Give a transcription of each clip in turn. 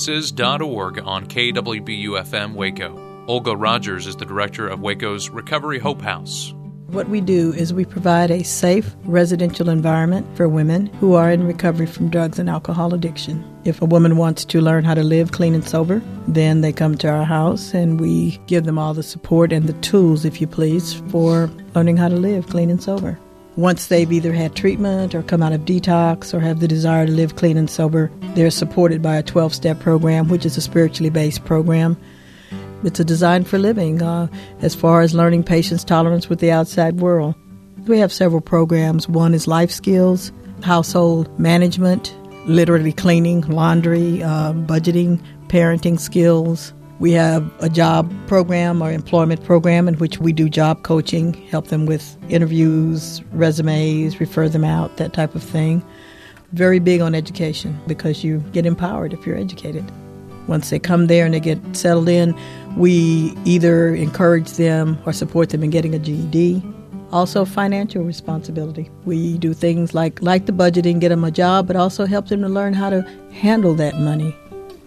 This is .org on KWBU FM Waco. Olga Rogers is the director of Waco's Recovery Hope House. What we do is we provide a safe residential environment for women who are in recovery from drugs and alcohol addiction. If a woman wants to learn how to live clean and sober, then they come to our house and we give them all the support and the tools, if you please, for learning how to live clean and sober. Once they've either had treatment or come out of detox or have the desire to live clean and sober, they're supported by a 12 step program, which is a spiritually based program it's a design for living uh, as far as learning patience tolerance with the outside world. We have several programs. One is life skills, household management, literally cleaning, laundry, uh, budgeting, parenting skills. We have a job program or employment program in which we do job coaching, help them with interviews, resumes, refer them out, that type of thing. Very big on education because you get empowered if you're educated. Once they come there and they get settled in, we either encourage them or support them in getting a GED. Also, financial responsibility. We do things like like the budgeting, get them a job, but also help them to learn how to handle that money.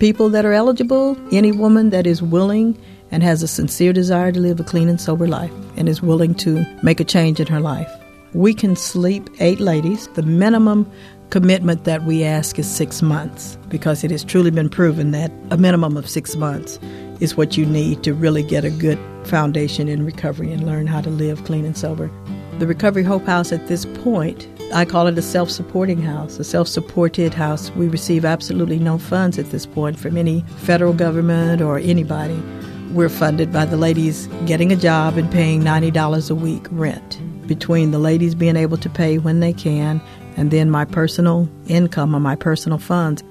People that are eligible, any woman that is willing and has a sincere desire to live a clean and sober life and is willing to make a change in her life. We can sleep eight ladies. The minimum commitment that we ask is six months because it has truly been proven that a minimum of six months is what you need to really get a good foundation in recovery and learn how to live clean and sober. The Recovery Hope House at this point, I call it a self supporting house, a self supported house. We receive absolutely no funds at this point from any federal government or anybody. We're funded by the ladies getting a job and paying $90 a week rent. Between the ladies being able to pay when they can and then my personal income or my personal funds.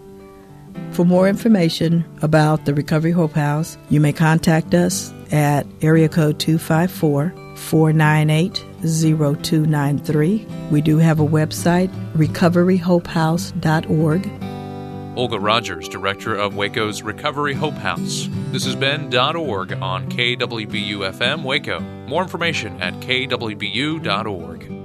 For more information about the Recovery Hope House, you may contact us at area code 254 498 0293. We do have a website, recoveryhopehouse.org. Olga Rogers, Director of Waco's Recovery Hope House. This has been .org on KWBU FM Waco. More information at kwbu.org.